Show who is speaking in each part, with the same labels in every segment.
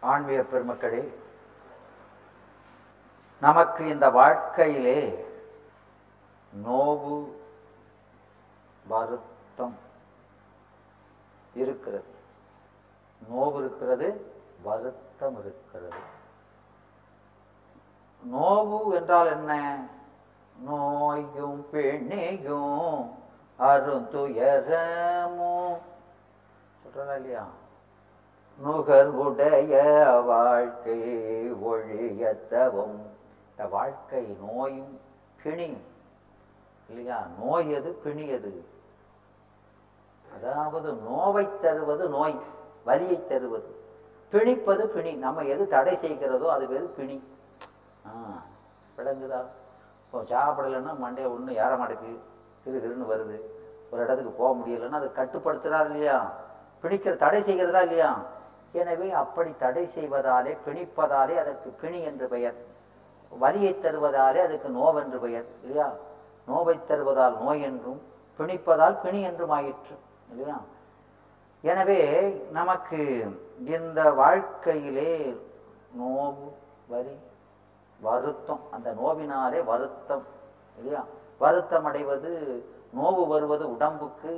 Speaker 1: ஆன்மீக பெருமக்களே நமக்கு இந்த வாழ்க்கையிலே நோவு வருத்தம் இருக்கிறது. நோவு இருக்கிறது வருத்தம் இருக்கிறது. நோவு என்றால் என்ன? நோயும் பிணியும் அருந்துயரமும் சொல்றா இல்லையா? நுகர்வுடைய வாழ்க்கை ஒழியத்தவும். இந்த வாழ்க்கை நோயும் பிணியும். இல்லையா? நோய் எது? பிணி எது? அதாவது நோவை தருவது நோய் வலியை தருவது. பிணிப்பது பிணி. நம்ம எது தடை செய்கிறதோ அது பேர் பிணி. விளங்குதா? இப்போ சாப்பிடலைன்னா மண்டைய ஒன்று ஏற மாட்டேக்கு திருகிருன்னு வருது. ஒரு இடத்துக்கு போக முடியலைன்னா அதை கட்டுப்படுத்துறா இல்லையா? பிணிக்கிற தடை செய்கிறதா இல்லையா? எனவே அப்படி தடை செய்வதாலே பிணிப்பதாலே அதற்கு பிணி என்று பெயர். வலியை தருவதாலே அதுக்கு நோவென்று பெயர் இல்லையா? நோவை தருவதால் நோய் என்றும் பிணிப்பதால் பிணி என்றும் ஆயிற்று இல்லையா? எனவே நமக்கு இந்த வாழ்க்கையிலே நோவு வரி வருத்தம் அந்த நோவினாலே வருத்தம் இல்லையா? வருத்தம் அடைவது நோவு வருவது உடம்புக்கு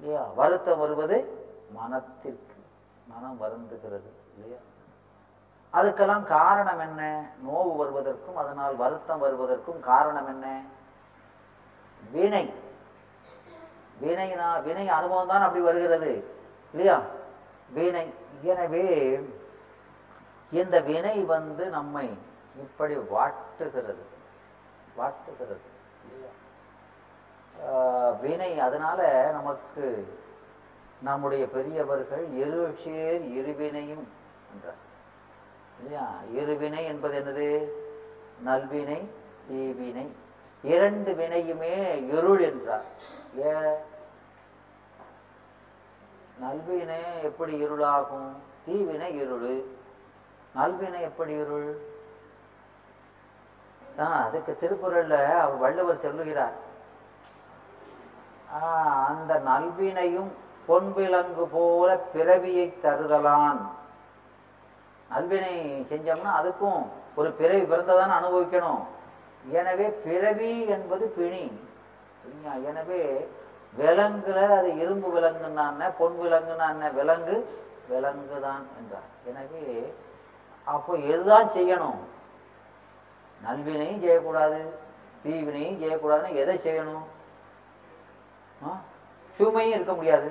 Speaker 1: இல்லையா? வருத்தம் வருவது மனத்திற்கு. மனம் வருந்துகிறது இல்லையா? அதுக்கெல்லாம் காரணம் என்ன? நோவு வருவதற்கும் அதனால் வருத்தம் வருவதற்கும் காரணம் என்ன? வினை. வினைனா வினை அனுபவம் தான் அப்படி வருகிறது இல்லையா? வினை. எனவே இந்த வினை வந்து நம்மை இப்படி வாட்டுகிறது வாட்டுகிறது ஆஹ் வினை அதனால நமக்கு நம்முடைய பெரியவர்கள் இருஷேர் இருவினையும் என்றார். இல்லையா? இருவினை என்பது என்னது? நல்வினை தீவினை. இரண்டு வினையுமே இருள் என்றார். ஏ? நல்வினை எப்படி இருளாகும்? தீவினை இருள். நல்வினை எப்படி இருள்? ஆஹ் அதுக்கு திருக்குறள்ல அவர் வள்ளுவர் சொல்லுகிறார். ஆஹ் அந்த நல்வினையும் பொன்விலங்கு போல பிறவியை தருதலான். நல்வினை செஞ்சோம்னா அதுக்கும் ஒரு பிறவி பிறந்ததான் அனுபவிக்கணும். எனவே பிறவி என்பது பிணி. எனவே விலங்குல அது இரும்பு விலங்குன்னா பொன் விலங்குன்னா விலங்கு விலங்கு விலங்குதான் என்றார். எனவே அப்போ எதுதான் செய்யணும்? நல்வினையும் செய்யக்கூடாது தீவினையும் செய்யக்கூடாதுன்னா எதை செய்யணும்? சுமையும் இருக்க முடியாது.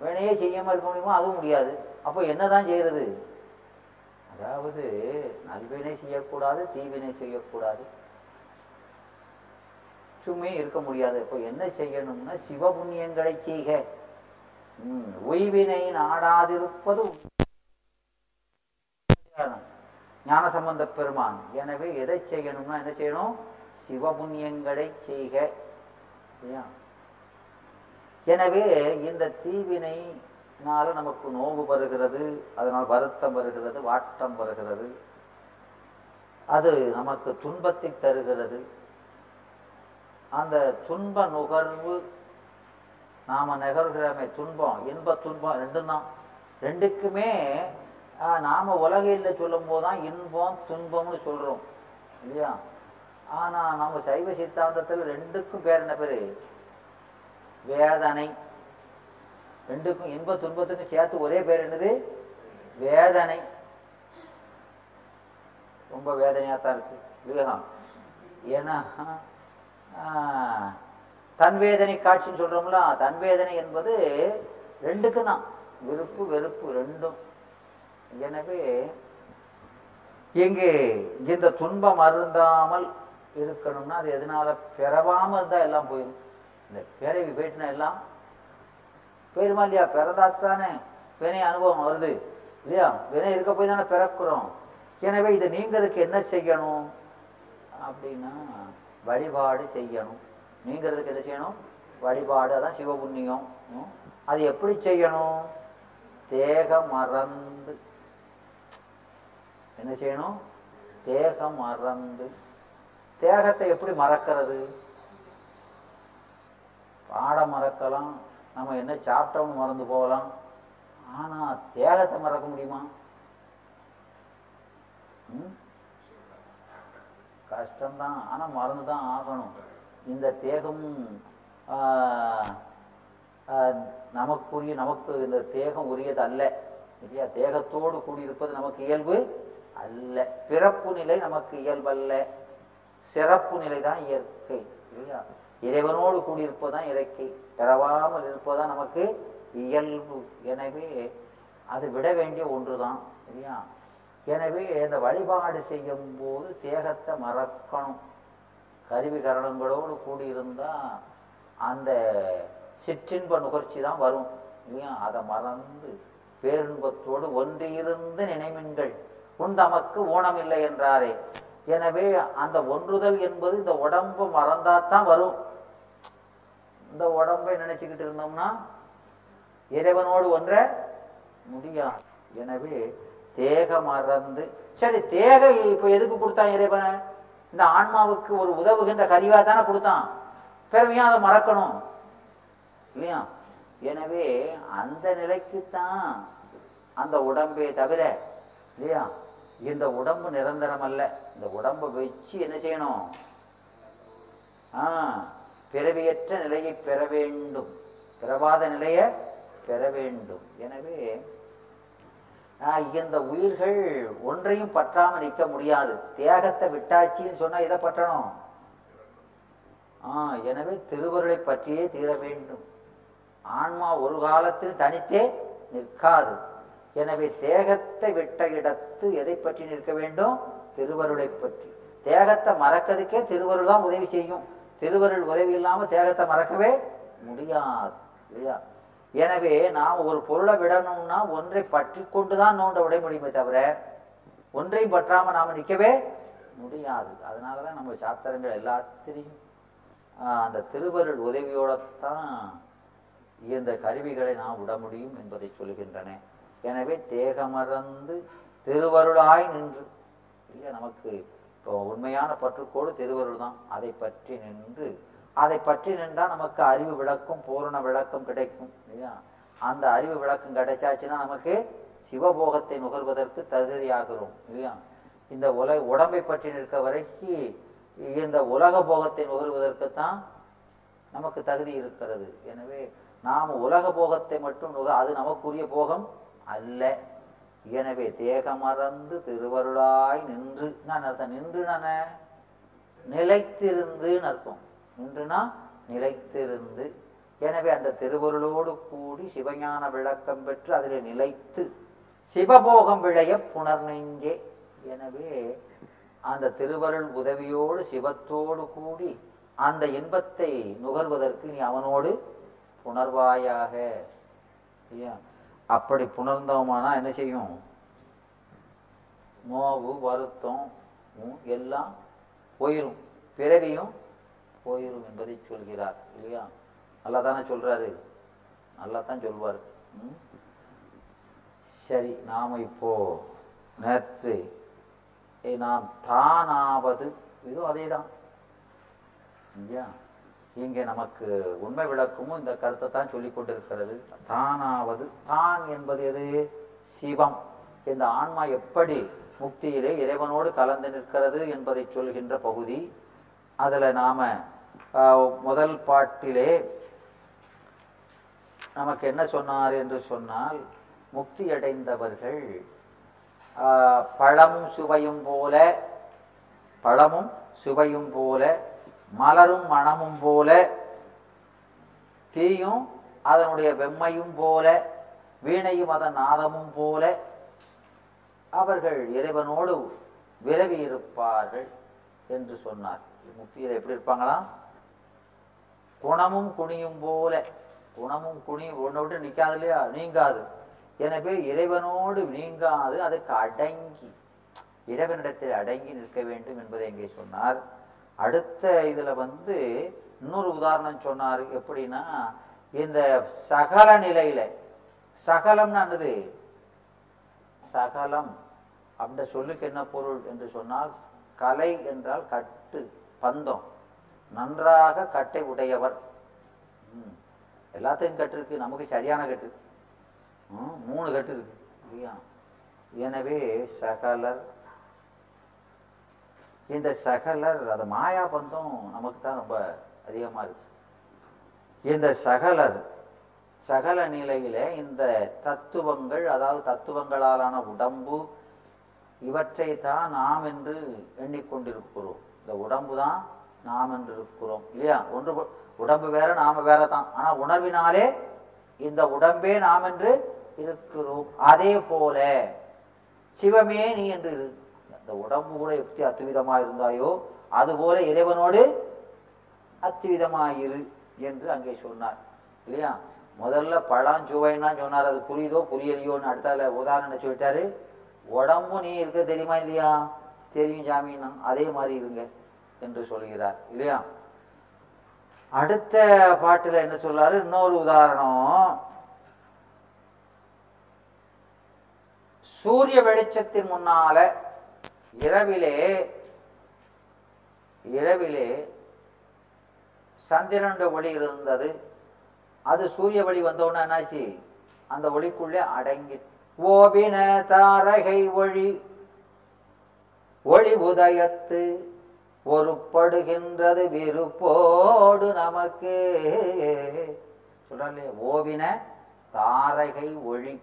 Speaker 1: வேணையே செய்ய இருக்க முடியுமா அதுவும் முடியாது. அப்போ என்னதான் செய்யறது? அதாவது நல்வினை செய்யக்கூடாது தீவினை செய்யக்கூடாது. சும்மே இருக்க முடியாது. இப்போ என்ன செய்யணும்னா சிவபுண்ணியங்களை செய்க. ம், உய்வினை ஞான சம்பந்த பெருமான். எனவே எதை செய்யணும்னா என்ன செய்யணும்? சிவபுண்ணியங்களை செய்க. இல்லையா? எனவே இந்த தீவினைனால நமக்கு நோவு வருகிறது. அதனால் வருத்தம் வருகிறது வாட்டம் வருகிறது. அது நமக்கு துன்பத்தை தருகிறது. அந்த துன்ப நுகர்வு நாம நுகர்கிறோமே துன்பம் இன்ப துன்பம் ரெண்டும் தான். ரெண்டுக்குமே ஆஹ், நாம உலகையில சொல்லும் போதுதான் இன்பம் துன்பம்னு சொல்றோம் இல்லையா? ஆனா நம்ம சைவ சித்தாந்தத்துல ரெண்டுக்கும் பேர் என்ன பேரு? வேதனை. ரெண்டுக்கும் இன்ப துன்பத்துக்கும் சேர்த்து ஒரே பேர் என்னது? வேதனை. ரொம்ப வேதனையா தான் இருக்கு. விவேகம். ஏன்னா ஆஹ், தன் வேதனை காட்சின்னு சொல்றோம்ல தன் வேதனை என்பது ரெண்டுக்கு தான் விருப்பு வெறுப்பு ரெண்டும். எனவே இங்கு இந்த துன்பம் அருந்தாமல் இருக்கணும்னா அது எதனால பெறவாமல் இருந்தா எல்லாம் போயிடும் இந்த பிறவி போயிட்டுனா எல்லாம்? போயிருமா இல்லையா? பிறந்தாத்தானே வினை அனுபவம் வருது. இல்லையா? வினை இருக்க போய் தானே பிறக்கிறோம். எனவே இதை நீங்கிறதுக்கு என்ன செய்யணும்? அப்படின்னா வழிபாடு செய்யணும். நீங்கிறதுக்கு என்ன செய்யணும்? வழிபாடு அதான் சிவபுண்ணியம். அது எப்படி செய்யணும்? தேகம் மறந்து. என்ன செய்யணும்? தேகம் மறந்து. தேகத்தை எப்படி மறக்கிறது? பாடம் மறக்கலாம் நம்ம என்ன சாப்பிட்டோம்னு மறந்து போகலாம். ஆனா தேகத்தை மறக்க முடியுமா? கஷ்டம்தான். ஆனா மறந்து தான் ஆகணும். இந்த தேகம் ஆஹ், ஆஹ், நமக்குரிய நமக்கு இந்த தேகம் உரியது அல்ல. இல்லையா? தேகத்தோடு கூடியிருப்பது நமக்கு இயல்பு அல்ல. பிறப்பு நிலை நமக்கு இயல்பல்ல. சிறப்பு நிலை தான் இயற்கை. இல்லையா? இறைவனோடு கூடியிருப்பதுதான் இறக்கை பிறவாமல் இருப்பதுதான் நமக்கு இயல்பு. எனவே அது விட வேண்டிய ஒன்றுதான் இல்லையா எனவே இந்த வழிபாடு செய்யும் போது தேகத்தை மறக்கணும். கருவி கரணங்களோடு கூடியிருந்தா அந்த சிற்றின்ப நுகர்ச்சி தான் வரும் இல்லையா? அதை மறந்து பேரின்பத்தோடு ஒன்றியிருந்து நினைமின்கள். உன் தமக்கு இல்லை என்றாரே. எனவே அந்த ஒன்றுதல் என்பது இந்த உடம்பு மறந்தாத்தான் வரும். இந்த உடம்பை நினைச்சுக்கிட்டு இருந்தோம்னா இறைவனோடு ஒன்ற முடியாது. எனவே தேக மறந்து சரி தேக இப்ப எதுக்கு கொடுத்தான் இறைவன்? இந்த ஆன்மாவுக்கு ஒரு உதவுகின்ற கருவியா தானே கொடுத்தான். பெருமையா அதை மறக்கணும். இல்லையா? எனவே அந்த நிலைக்குத்தான் அந்த உடம்பே தவிர இல்லையா? இந்த உடம்பு நிரந்தரம் அல்ல இந்த உடம்பை வச்சு என்ன செய்யணும்? ஆஹ் பிறவியற்ற நிலையை பெற வேண்டும். பிறவாத நிலையை பெற வேண்டும். எனவே ஆஹ், இந்த உயிர்கள் ஒன்றையும் பற்றாம நிற்க முடியாது. தேகத்தை விட்டாச்சின்னு சொன்னா இதை பற்றணும்? ஆஹ் எனவே திருவருளை பற்றியே தீர வேண்டும். ஆன்மா ஒரு காலத்தில் தனித்தே நிற்காது. எனவே தேகத்தை விட்ட இடத்து எதை பற்றி நிற்க வேண்டும்? திருவருளை பற்றி. தேகத்தை மறக்கிறதுக்கே திருவருள் தான் உதவி செய்யும். திருவருள் உதவி இல்லாம தேகத்தை மறக்கவே முடியாது இல்லையா? எனவே நாம் ஒரு பொருளை விடணும்னா ஒன்றை பற்றி கொண்டுதான் நோண்ட விட முடியுமே தவிர ஒன்றையும் பற்றாம நாம நிற்கவே முடியாது. அதனாலதான் நம்ம சாத்திரங்கள் எல்லாத்திலையும் அந்த திருவருள் உதவியோடத்தான் இந்த கருவிகளை நாம் விட முடியும் என்பதை சொல்கின்றன. எனவே தேகமறந்து திருவருளாய் நின்று இல்லையா? நமக்கு இப்போ உண்மையான பற்றுக்கோடு திருவருள் தான். அதை பற்றி நின்று அதை பற்றி நின்றா நமக்கு அறிவு விளக்கம் பூரண விளக்கம் கிடைக்கும் இல்லையா? அந்த அறிவு விளக்கம் கிடைச்சாச்சுன்னா நமக்கு சிவபோகத்தை நுகர்வதற்கு தகுதியாகிறோம் இல்லையா? இந்த உல உடம்பை பற்றி நிற்க வரைக்கும் இந்த உலக போகத்தை நுகர்வதற்குத்தான் நமக்கு தகுதி இருக்கிறது. எனவே நாம் உலக போகத்தை மட்டும் அது நமக்குரிய போகம் அல்ல. எனவே தேகமறந்து திருவருளாய் நின்று நான் அர்த்தம்? நின்று நான நிலைத்திருந்துன்னு அர்த்தம். நின்றுனா நிலைத்திருந்து. எனவே அந்த திருவருளோடு கூடி சிவஞான விளக்கம் பெற்று அதில் நிலைத்து சிவபோகம் விளைய புணர்நெஞ்சே. எனவே அந்த திருவருள் உதவியோடு சிவத்தோடு கூடி அந்த இன்பத்தை நுகர்வதற்கு நீ அவனோடு புணர்வாயாக. இல்லையா? அப்படி புணர்ந்தோமானா என்ன செய்யும்? நோவு வருத்தம் எல்லாம் போயிரும். பிறவியும் போயிரும் என்பதை சொல்கிறார் இல்லையா? நல்லா தானே சொல்றாரு. நல்லா தான் சொல்வார் சரி நாம இப்போ நேற்று நாம் தானாவது இதுவும் அதே தான் இல்லையா? இங்கே நமக்கு உண்மை விளக்கமும் இந்த கருத்தை தான் சொல்லிக் கொண்டிருக்கிறது. தானாவது தான் என்பது எது? சிவம். இந்த ஆன்மா எப்படி முக்தியிலே இறைவனோடு கலந்து நிற்கிறது என்பதை சொல்கின்ற பகுதி. அதுல நாம முதல் பாட்டிலே நமக்கு என்ன சொன்னார் என்று சொன்னால் முக்தி அடைந்தவர்கள் ஆஹ், பழமும் சுவையும் போல பழமும் சுவையும் போல மலரும் மணமும் போல தீயும் அதனுடைய வெம்மையும் போல வீணையும் அதன் நாதமும் போல அவர்கள் இறைவனோடு விரவி இருப்பார்கள் என்று சொன்னார். முக்தியில் எப்படி இருப்பாங்களாம்? குணமும் குனியும் போல குணமும் குனியும் ஒன்று விட்டு நிற்காது இல்லையா? நீங்காது. எனவே இறைவனோடு நீங்காது அதுக்கு அடங்கி இறைவனிடத்தில் அடங்கி நிற்க வேண்டும் என்பதை இங்கே சொன்னார். அடுத்த இதுல வந்து இன்னொரு உதாரணம் சொன்னார் எப்படின்னா இந்த சகல நிலையில சகலம்னு என்னது? சகலம். அந்த சொல்லுக்கு என்ன பொருள் என்று சொன்னால் கலை என்றால் கட்டு பந்தம். நன்றாக கட்டை உடையவர். ம். கட்டு இருக்கு நமக்கு சரியான கட்டு. ம், மூணு கட்டு இருக்கு. இல்லையா எனவே சகலர் இந்த சகலர் அது மாயா பந்தம் நமக்கு தான் ரொம்ப அதிகமா இருக்கு. இந்த சகலர் சகல நிலையில இந்த தத்துவங்கள் அதாவது தத்துவங்களாலான உடம்பு இவற்றை தான் நாம் என்று எண்ணிக்கொண்டிருக்கிறோம் இந்த உடம்பு தான் நாம் என்று இருக்கிறோம் இல்லையா? ஒன்று உடம்பு வேற நாம வேற தான் ஆனா உணர்வினாலே இந்த உடம்பே நாம் என்று இருக்கிறோம். அதே போல சிவமே நீ என்று இந்த உடம்பு கூட எப்படி அத்துவிதமா இருந்தாயோ அதுபோல இறைவனோடு அத்துவிதமாயிரு என்று அங்கே சொன்னார். இல்லையா? முதல்ல பழம் சுவைன்னா சொன்னார் அது புரியுதோ புரியலையோன்னு அடுத்தால உதாரணம் சொல்லிட்டாரு. உடம்பு நீ இருக்க தெரியுமா இல்லையா? தெரியும் ஜாமீனா அதே மாதிரி இருங்க என்று சொல்கிறார். இல்லையா? அடுத்த பாட்டுல என்ன சொல்றாரு? இன்னொரு உதாரணம். சூரிய வெளிச்சத்தின் முன்னால இரவிலே இரவிலே சந்திரனுடைய ஒளி இருந்தது. அது சூரிய ஒளி வந்தோன்னா என்னாச்சு? அந்த ஒளிக்குள்ளே அடங்கி ஓபின தாரகை ஒளி ஒளி உதயத்து ஒருப்படுகின்றது விருப்போடு நமக்கு. சொல்றே ஓவின தாரகை ஒளி.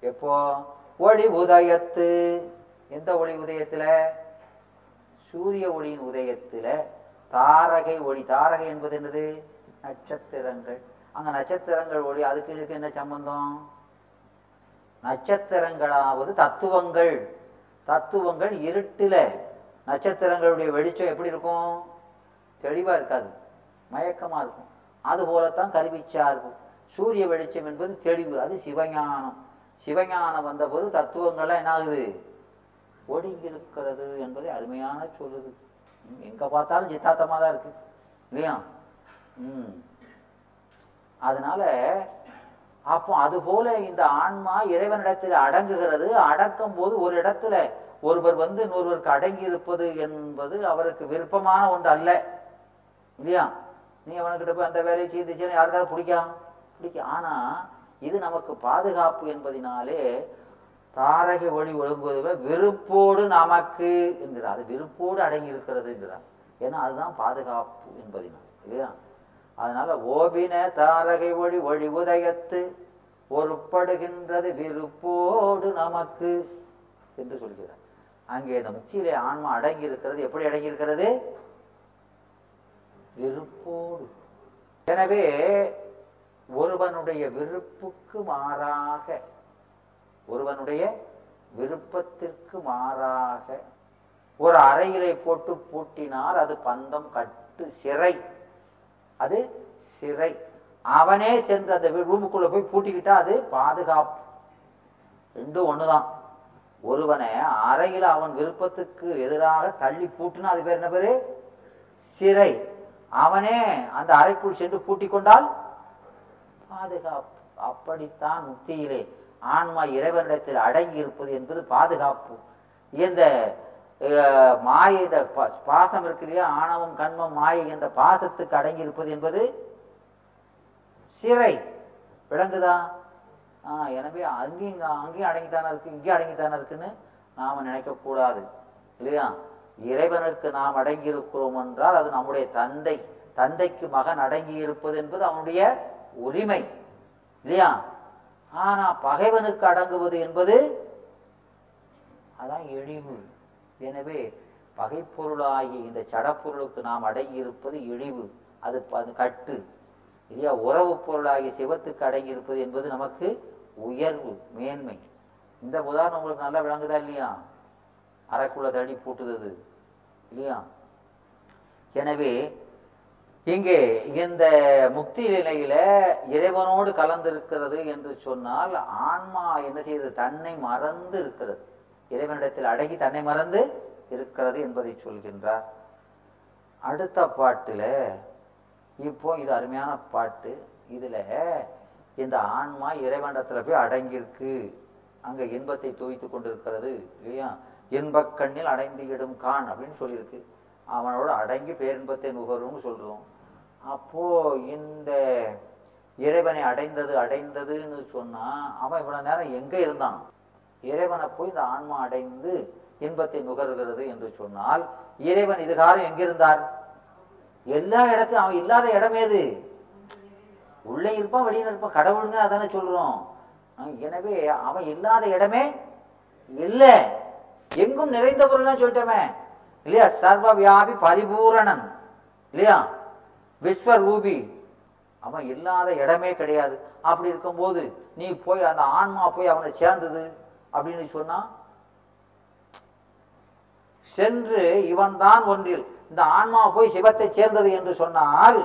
Speaker 1: எப்போ? ஒளி உதயத்து. எந்த ஒளி உதயத்துல? சூரிய ஒளியின் உதயத்துல. தாரகை ஒளி. தாரகை என்பது என்னது? நட்சத்திரங்கள். அங்க நட்சத்திரங்கள் ஒளி அதுக்கு இதுக்கு என்ன சம்பந்தம்? நட்சத்திரங்களாவது தத்துவங்கள். தத்துவங்கள் இருட்டுல. நட்சத்திரங்களுடைய வெளிச்சம் எப்படி இருக்கும்? தெளிவா இருக்காது. மயக்கமா இருக்கும். அது போலத்தான் இருக்கும். சூரிய வெளிச்சம் என்பது தெளிவு அது சிவஞானம். சிவஞானம் வந்த போது தத்துவங்கள்லாம் என்ன ஆகுது ஒடுங்கி இருக்கிறது என்பதை அருமையான சொல்லுது. எங்க பார்த்தாலும் சித்தாத்தமா தான் இருக்கு. இல்லையா? ம். அதனால அப்போ அது போல இந்த ஆன்மா இறைவனிடத்தில் அடங்குகிறது. அடக்கும் போது ஒரு இடத்துல ஒருவர் வந்து இன்னொருவருக்கு அடங்கி இருப்பது என்பது அவருக்கு விருப்பமான ஒன்று அல்ல. இல்லையா? நீ அவனுக்கிட்ட போய் அந்த வேலையை செய்துச்சுன்னு யாருக்காவது பிடிக்காம பிடிக்கும் ஆனா இது நமக்கு பாதுகாப்பு என்பதினாலே தாரகை ஒளி ஒழுங்குவது விருப்போடு நமக்கு என்கிறார். அது விருப்போடு அடங்கி இருக்கிறது என்கிறார். ஏன்னா அதுதான் பாதுகாப்பு என்பதினால் இல்லையா? அதனால ஓபின தாரகை ஒளி ஒளி உதயத்து ஒருப்படுகின்றது விருப்போடு நமக்கு என்று சொல்கிறார். அங்கே இந்த முக்கியிலே ஆன்மா அடங்கி இருக்கிறது எப்படி அடங்கி இருக்கிறது விருப்போடு எனவே ஒருவனுடைய விருப்புக்கு மாறாக ஒருவனுடைய விருப்பத்திற்கு மாறாக ஒரு அறையிலே போட்டு பூட்டினால் அது பந்தம் கட்டு சிறை. அது சிறை. அவனே சென்று அந்த ரூமுக்குள்ள போய் பூட்டிக்கிட்டா அது பாதுகாப்பு. ரெண்டும் ஒண்ணுதான். ஒருவனை அறையில் அவன் விருப்பத்துக்கு எதிராக தள்ளி பூட்டினா அது பேர் என்ன பேரு? சிறை. அவனே அந்த அறைக்குள் சென்று பூட்டிக் கொண்டால் பாதுகாப்பு. அப்படித்தான் முக்தியிலே ஆன்மா இறைவனிடத்தில் அடங்கி இருப்பது என்பது பாதுகாப்பு. இந்த மாயிட இந்த பாசம் இருக்கு இல்லையா? ஆணவம் கண்மம் மாயை என்ற பாசத்துக்கு அடங்கி இருப்பது என்பது சிறை. விளங்குதா ஆஹ் எனவே அங்கேயும் அங்கேயும் அடங்கித்தானே இருக்கு இங்கேயும் அடங்கித்தானே இருக்குன்னு நாம நினைக்க கூடாது இல்லையா? இறைவனுக்கு நாம் அடங்கி இருக்கிறோம் என்றால் அது நம்முடைய தந்தை தந்தைக்கு மகன் அடங்கி இருப்பது என்பது அவனுடைய உரிமை. இல்லையா? ஆனா பகைவனுக்கு அடங்குவது என்பது அதான் இழிவு. எனவே பகைப்பொருளாகிய இந்த சடப்பொருளுக்கு நாம் அடங்கியிருப்பது இழிவு. அது ப- கட்டு. இல்லையா? உறவு பொருளாகிய சிவத்துக்கு அடங்கியிருப்பது என்பது நமக்கு உயர்வு மேன்மை. இந்த உதாரணம் உங்களுக்கு நல்லா விளங்குதா இல்லையா? அரைக்குள்ள தடி பூட்டுது இல்லையா? எனவே இங்கே இந்த முக்தி நிலையில இறைவனோடு கலந்திருக்கிறது என்று சொன்னால் ஆன்மா என்ன செய்யுது தன்னை மறந்து இருக்கிறது. இறைவனிடத்தில் அடங்கி தன்னை மறந்து இருக்கிறது என்பதை சொல்கின்றார். அடுத்த பாட்டுல இப்போ இது அருமையான பாட்டு. இதுல இந்த ஆன்மா இறைவனிடத்துல போய் அடங்கியிருக்கு. அங்க இன்பத்தை தூய்த்து கொண்டிருக்கிறது இல்லையா? இன்பக் கண்ணில் அடைந்து இடும் கான் அப்படின்னு சொல்லியிருக்கு. அவனோட அடங்கி பேரின்பத்தை நுகரும்னு சொல்றோம். அப்போ இந்த இறைவனை அடைந்தது அடைந்ததுன்னு சொன்னா அவன் இவ்வளோ நேரம் எங்கே இருந்தான்? இறைவனை போய் இந்த ஆன்மா அடைந்து இன்பத்தை நுகர்கிறது என்று சொன்னால் இறைவன் இதுகாரம் எங்கிருந்தார் எல்லா இடத்தையும் அவன் இல்லாத இடம் ஏது உள்ளே இருப்பான் வெளியில் இருப்பான் கடவுள்னு அதானே சொல்றோம். எனவே அவன் இல்லாத இடமே இல்லை. எங்கும் நிறைந்த பொருள் சொல்லிட்டோமே. இல்லையா? சர்வ வியாபி பரிபூரணன். இல்லையா? விஸ்வரூபி. அவன் இல்லாத இடமே கிடையாது. அப்படி இருக்கும்போது நீ போய் அந்த ஆன்மா போய் அவனை சேர்ந்தது அப்படின்னு சொன்னா சென்று இவன் தான் ஒன்றில். இந்த ஆன்மா போய் சிவத்தை சேர்ந்தது என்று சொன்னால்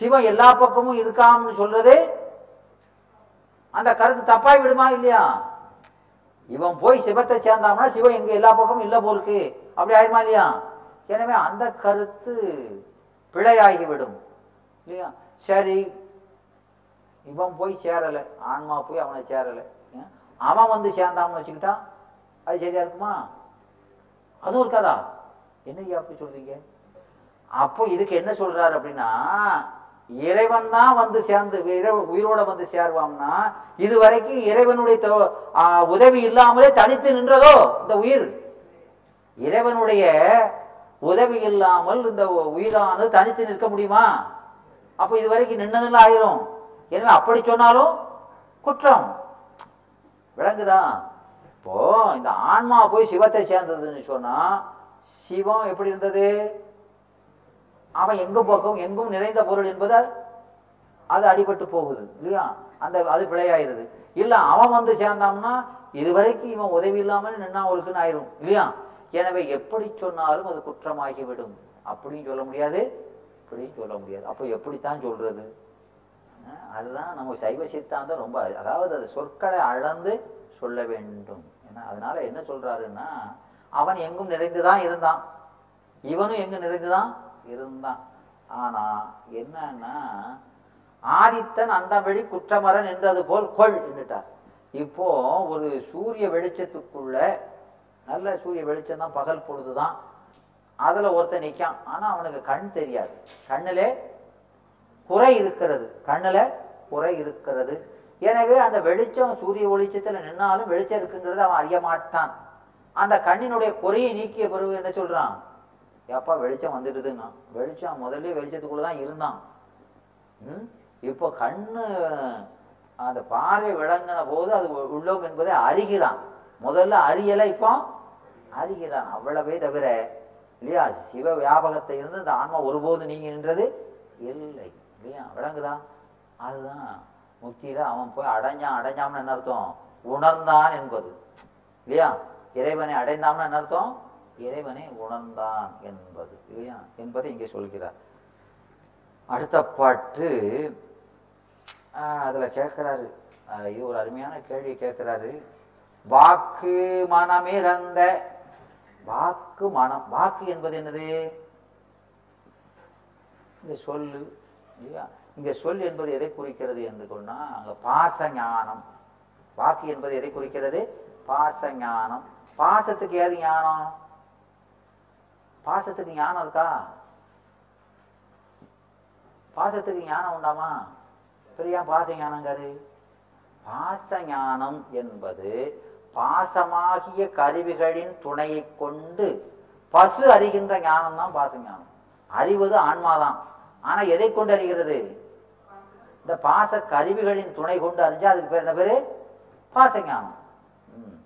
Speaker 1: சிவன் எல்லா பக்கமும் இருக்காம்னு சொல்றது அந்த கருத்து தப்பாய் விடுமா இல்லையா? இவன் போய் சிவத்தை சேர்ந்தாம்னா சிவன் எங்க எல்லா பக்கமும் இல்லை போருக்கு அப்படி ஆயிருமா இல்லையா? எனவே அந்த கருத்து பிழையாகிவிடும். இல்லையா? சரி இவன் போய் சேரல. ஆன்மா போய் அவனை சேரல. அவன் வந்து சேர்ந்தான்னு வச்சுக்கிட்டான் அது சரியா இருக்குமா? அதுவும் இருக்காதா என்னையா அப்படி சொல்றீங்க? அப்போ இதுக்கு என்ன சொல்றாரு அப்படின்னா இறைவன் தான் வந்து சேர்ந்து உயிரோட வந்து சேர்வாம்னா இது வரைக்கும் இறைவனுடைய உதவி இல்லாமலே தனித்து நின்றதோ இந்த உயிர்? இறைவனுடைய உதவி இல்லாமல் இந்த உயிரானது தனித்து நிற்க முடியுமா? அப்ப இது வரைக்கும் நின்னதில் ஆயிரும். எனவே அப்படி சொன்னாலும் குற்றம். விளங்குதா இப்போ இந்த ஆன்மா போய் சிவத்தை சேர்ந்ததுன்னு சொன்னா சிவம் எப்படி இருந்தது? அவன் எங்க போகும் எங்கும் நிறைந்த பொருள் என்பது அது அடிபட்டு போகுது இல்லையா? அந்த அது பிழையாயிருது இல்ல அவன் வந்து சேர்ந்தான்னா இதுவரைக்கும் இவன் உதவி இல்லாமல் நின்னா ஒழுக்குன்னு ஆயிரும் இல்லையா? எனவே எப்படி சொன்னாலும் அது குற்றமாகிவிடும். அப்படின்னு சொல்ல முடியாது இப்படியும் சொல்ல முடியாது. அப்போ எப்படித்தான் சொல்றது? அதுதான் நம்ம சைவ சித்தாந்தம் ரொம்ப அதாவது அது சொற்களை அளந்து சொல்ல வேண்டும். ஏன்னா அதனால என்ன சொல்றாருன்னா அவன் எங்கும் நிறைந்துதான் இருந்தான். இவனும் எங்கும் நிறைந்துதான் இருந்தான். ஆனா என்னன்னா ஆதித்தன் அந்த வழி குற்றமரன் என்றது போல் கொள் என்றுட்டார் இப்போ ஒரு சூரிய வெளிச்சத்துக்குள்ள நல்ல சூரிய வெளிச்சம் தான் பகல் பொழுதுதான் அதுல ஒருத்தன் நிற்கான் ஆனா அவனுக்கு கண் தெரியாது. கண்ணிலே குறை இருக்கிறது. கண்ணுல குறை இருக்கிறது. எனவே அந்த வெளிச்சம் சூரிய வெளிச்சத்தில் நின்னாலும் வெளிச்சம் இருக்குங்கிறத அவன் அறிய மாட்டான். அந்த கண்ணினுடைய குறையை நீக்கிய பிறகு என்ன சொல்றான்? எப்பா வெளிச்சம் வந்துடுதுங்க வெளிச்சம் முதல்ல வெளிச்சத்துக்குள்ளதான் இருந்தான். ம்? இப்போ கண்ணு அந்த பார்வை விளங்கின போது அது உள்ளோம் என்பதை அறிகிறான். முதல்ல அறியல இப்போ அறிகிறான். அவ்வளவே தவிர இல்லையா சிவ வியாபகத்தை இருந்து இந்த ஆன்மா ஒருபோது நீங்க நின்றது இல்லை. இல்லையா? விளங்குதான் அதுதான் முக்தியில அவன் போய் அடைஞ்சான் அடைஞ்சாம்னு என்ன அர்த்தம்? உணர்ந்தான் என்பது. இல்லையா? இறைவனை அடைந்தாம்னு என்ன அர்த்தம்? இறைவனை உணர்ந்தான் என்பது. இல்லையா? என்பதை இங்கே சொல்கிறார். அடுத்த பாட்டு ஆஹ், அதுல இது ஒரு அருமையான கேள்வி கேட்குறாரு. வாக்கு மனமே தந்த. வாக்கு மனம் வாக்கு என்பது என்னது? இங்க சொல்லு இல்லையா? இங்க சொல் என்பது எதை குறிக்கிறது என்று சொன்னா அங்க பாச ஞானம் வாக்கு என்பது எதை குறிக்கிறது? பாச ஞானம் பாசத்துக்கு ஏது ஞானம்? பாசத்துக்கு ஞானம் இருக்கா? பாசத்துக்கு ஞானம் உண்டாமா? பெரியா பாச ஞானங்காரு பாச ஞானம் என்பது பாசமாகிய கருவிகளின் துணையை கொண்டு பசு அறிகின்ற ஞானம் தான் பாச ஞானம். அறிவது ஆன்மாதான். ஆனா எதை கொண்டு அறிகிறது? இந்த பாச கருவிகளின் துணை கொண்டு அறிஞ்சா அதுக்கு பேர் என்ன பேரு? பாச ஞானம். ம்.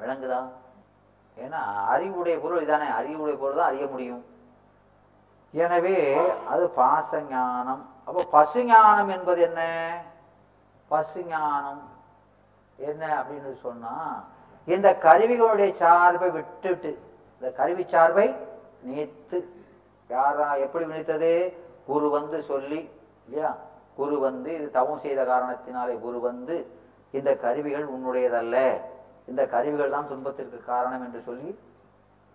Speaker 1: விளங்குதா? ஏன்னா அறிவுடைய பொருள் இதானே. அறிவுடைய பொருள் தான் அறிய முடியும். எனவே அது பாச ஞானம். அப்போ பசு ஞானம் என்பது என்ன? பசு ஞானம். என்ன அப்படின்னு சொன்னா இந்த கருவிகளுடைய சார்பை விட்டுட்டு இந்த கருவி சார்பை நீத்து. யாரா எப்படி நினைத்தது குரு வந்து சொல்லி இல்லையா? குரு வந்து இது தவம் செய்த காரணத்தினாலே குரு வந்து இந்த கருவிகள் உன்னுடையதல்ல. இந்த கருவிகள் தான் துன்பத்திற்கு காரணம் என்று சொல்லி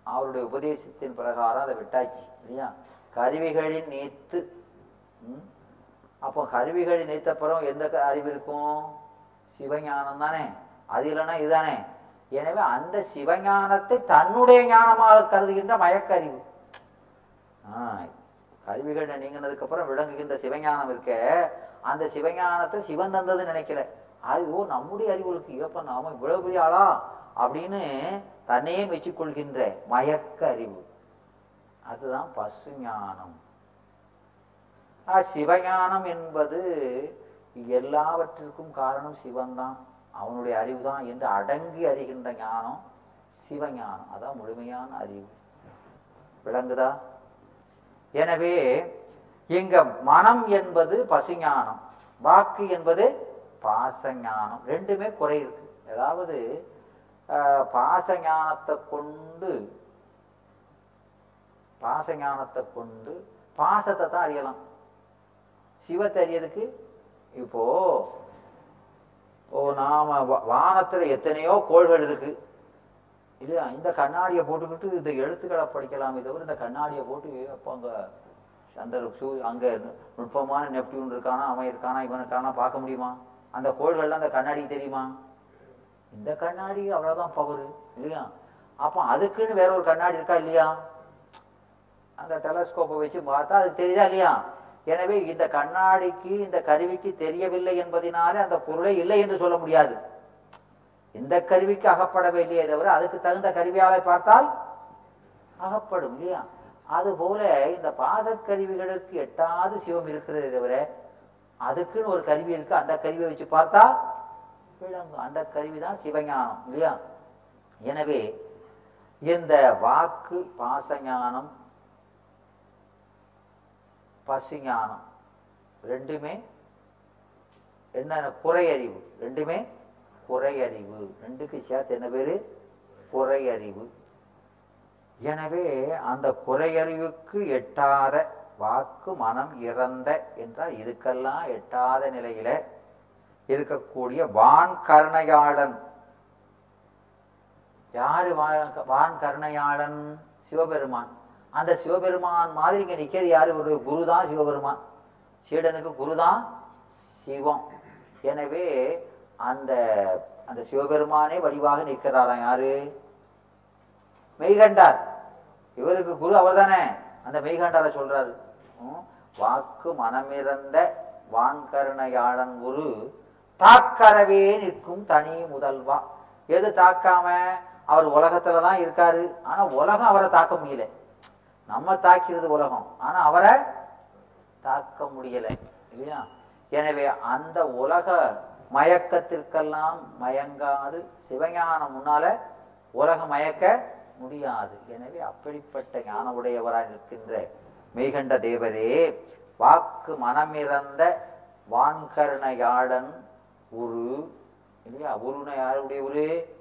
Speaker 1: அவருடைய உபதேசத்தின் பிரகாரம் அதை விட்டாச்சு இல்லையா? கருவிகளின் நீத்து. ம்? அப்போ கருவிகளை நீத்தப்புறம் எந்த க- அறிவு இருக்கும்? சிவஞானம் தானே அது இல்லைன்னா இதுதானே? எனவே அந்த சிவஞானத்தை தன்னுடைய ஞானமாக கருதுகின்ற மயக்கறிவு. ஆஹ் கருவிகள் நீங்கினதுக்கு அப்புறம் விளங்குகின்ற சிவஞானம் இருக்க. அந்த சிவஞானத்தை சிவன் தந்தது நினைக்கல. அது ஓ நம்முடைய அறிவுகளுக்கு ஏப்ப நாம இவ்வளவு பெரிய ஆளா? அப்படின்னு தன்னையே மெச்சிக்கொள்கின்ற மயக்க அறிவு அதுதான் பசு ஞானம் சிவஞானம் என்பது எல்லாவற்றிற்கும் காரணம் சிவன்தான். அவனுடைய அறிவுதான் என்று அடங்கி அறிகின்ற ஞானம் சிவஞானம். அதான் முழுமையான அறிவு. விளங்குதா? எனவே இங்க மனம் என்பது பசிஞானம் வாக்கு என்பது பாசஞானம். ரெண்டுமே குறை இருக்கு. அதாவது ஆஹ், பாசஞானத்தை கொண்டு பாசஞானத்தை கொண்டு பாசத்தை தான் அறியலாம். சிவத்தை அறியறதுக்கு இப்போ ஓ நாம வானத்துல எத்தனையோ கோள்கள் இருக்கு. இல்லையா இந்த கண்ணாடியை போட்டுக்கிட்டு இந்த எழுத்துக்களை படிக்கலாமே தவிர இந்த கண்ணாடியை போட்டு அப்போ அங்க அந்த சூ அங்க நுட்பமான நெப்டியூன் இருக்கானா அவன் இருக்கானா இவன் இருக்கானா பார்க்க முடியுமா? அந்த கோள்கள்லாம் அந்த கண்ணாடி தெரியுமா? இந்த கண்ணாடி அவ்வளவுதான் பவரு இல்லையா? அப்போ அதுக்குன்னு வேற ஒரு கண்ணாடி இருக்கா இல்லையா? அந்த டெலஸ்கோப்பை வச்சு பார்த்தா அது தெரியுதா இல்லையா? எனவே இந்த கண்ணாடிக்கு இந்த கருவிக்கு தெரியவில்லை என்பதினாலே அந்த பொருளே இல்லை என்று சொல்ல முடியாது. இந்த கருவிக்கு அகப்படவில்லையே தவிர அதுக்கு தகுந்த கருவியாலை பார்த்தால் அகப்படும் இல்லையா? அதுபோல இந்த பாசக்கருவிகளுக்கு எட்டாவது சிவம் இருக்கிறதே தவிர அதுக்குன்னு ஒரு கருவி இருக்கு. அந்த கருவியை வச்சு பார்த்தா விளங்கும். அந்த கருவி தான் சிவஞானம் இல்லையா? எனவே இந்த வாக்கு பாசஞானம் பசிஞானம். ரெண்டுமே என்ன குறையறிவு. ரெண்டுமே குறையறிவு. ரெண்டுக்கு சேர்த்து என்ன பேரு? குறையறிவு. எனவே அந்த குறையறிவுக்கு எட்டாத வாக்கு மனம் இறந்த என்றால் இதுக்கெல்லாம் எட்டாத நிலையில இருக்கக்கூடிய வான் கருணையாளன். யாரு வான் கருணையாளன்? சிவபெருமான். அந்த சிவபெருமான் மாதிரி இங்க நிக்கிறது யாரு? ஒரு குரு தான் சிவபெருமான். சீடனுக்கு குரு தான் சிவம். எனவே அந்த அந்த சிவபெருமானே வடிவாக நிற்கிறாராம். யாரு? மெய்கண்டார். இவருக்கு குரு அவர்தானே? அந்த மெய்கண்டார சொல்றாரு. வாக்கு மனமிறந்த வான்கருணையாளன் குரு தாக்கரவே நிற்கும் தனி முதல்வா. எது தாக்காம? அவர் உலகத்துலதான் இருக்காரு. ஆனா உலகம் அவரை தாக்க முடியல. நம்ம தாக்கிறது உலகம். ஆனா அவரை தாக்க முடியல இல்லையா? எனவே அந்த உலக மயக்கத்திற்கெல்லாம் மயங்காது. சிவஞானம் முன்னால உலக மயக்க முடியாது. எனவே அப்படிப்பட்ட ஞான உடையவராய் இருக்கின்ற மெய்கண்ட தேவரே வாக்கு மனமிறந்த வான்கருணையாளன் உரு இல்லையா? உருனை யாருடைய உரு?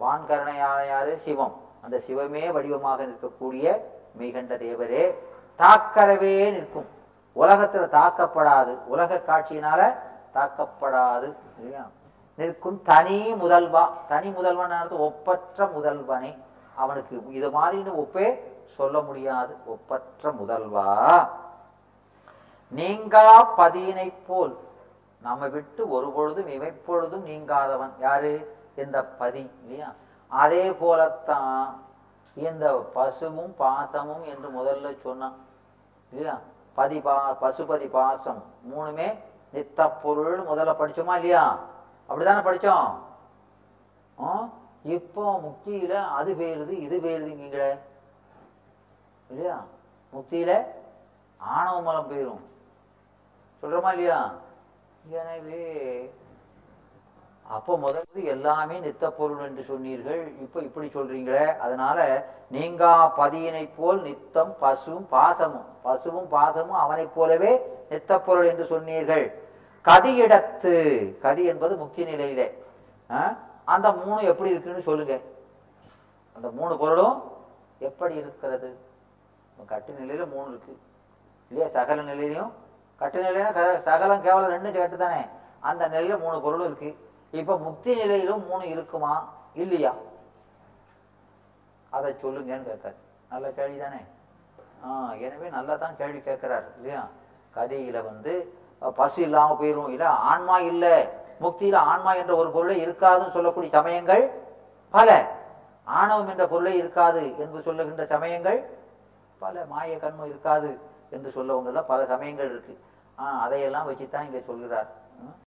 Speaker 1: வான்கருணையாளன் யாரு? சிவம். அந்த சிவமே வடிவமாக நிற்கக்கூடிய மெய்கண்ட தேவரே தாக்கறவே நிற்கும். உலகத்துல தாக்கப்படாது. உலக காட்சியினால தாக்கப்படாது. இல்லையா? நிற்கும் தனி முதல்வா. தனி முதல்வன் ஒப்பற்ற முதல்வனே. அவனுக்கு இது மாதிரின்னு ஒப்பே சொல்ல முடியாது. ஒப்பற்ற முதல்வா. நீங்கா பதியினை போல். நம்ம விட்டு ஒரு பொழுதும் இமைப்பொழுதும் நீங்காதவன். யாரு? இந்த பதி. இல்லையா? அதே போலத்தான் இந்த பசுவும் பாசமும் என்று முதல்ல சொன்னான் இல்லையா? பதி பா பசுபதி பாசம் மூணுமே நித்த பொருள் முதல்ல படிச்சோமா இல்லையா? அப்படிதானே படிச்சோம்? இப்போ முக்தியில அது பேருது இது பேருதுங்கிற இல்லையா? முக்தியில ஆணவ மலம் போயிரும். சொல்றோமா இல்லையா? எனவே அப்போ முதல்ல எல்லாமே நித்த பொருள் என்று சொன்னீர்கள். இப்போ இப்படி சொல்றீங்களே. அதனால நீங்கா பதியினை போல் நித்தம் பசுவும் பாசமும். பசுவும் பாசமும் அவனைப் போலவே நித்த பொருள் என்று சொன்னீர்கள். கதியிடத்து கதி என்பது முக்கிய நிலையிலே. ஆ? அந்த மூணு எப்படி இருக்குன்னு சொல்லுங்க. அந்த மூணு பொருளும் எப்படி இருக்கிறது? கட்டு நிலையில மூணு இருக்கு. இல்லையா? சகல நிலையிலையும். கட்டு நிலையில க- சகலம் கேவலம் ரெண்டும் கேட்டு தானே அந்த நிலையில மூணு பொருளும் இருக்கு. இப்ப முக்தி நிலையிலும் மூணு இருக்குமா? இல்லையா? அதை சொல்லுங்கன்னு கேட்காரு நல்ல கேள்வி தானே? ஆஹ் எனவே நல்லா தான் கேள்வி கேட்கிறாரு இல்லையா? கதையில வந்து பசு இல்லாம போயிரும். இல்ல ஆன்மா இல்ல. முக்தியில ஆன்மா என்ற ஒரு பொருளை இருக்காதுன்னு சொல்லக்கூடிய சமயங்கள் பல. ஆணவம் என்ற பொருளே இருக்காது என்று சொல்லுகின்ற சமயங்கள் பல. மாய கண்மம் இருக்காது என்று சொல்லவங்கள பல சமயங்கள் இருக்கு. ஆஹ் அதையெல்லாம் வச்சுத்தான் இங்க சொல்கிறார்.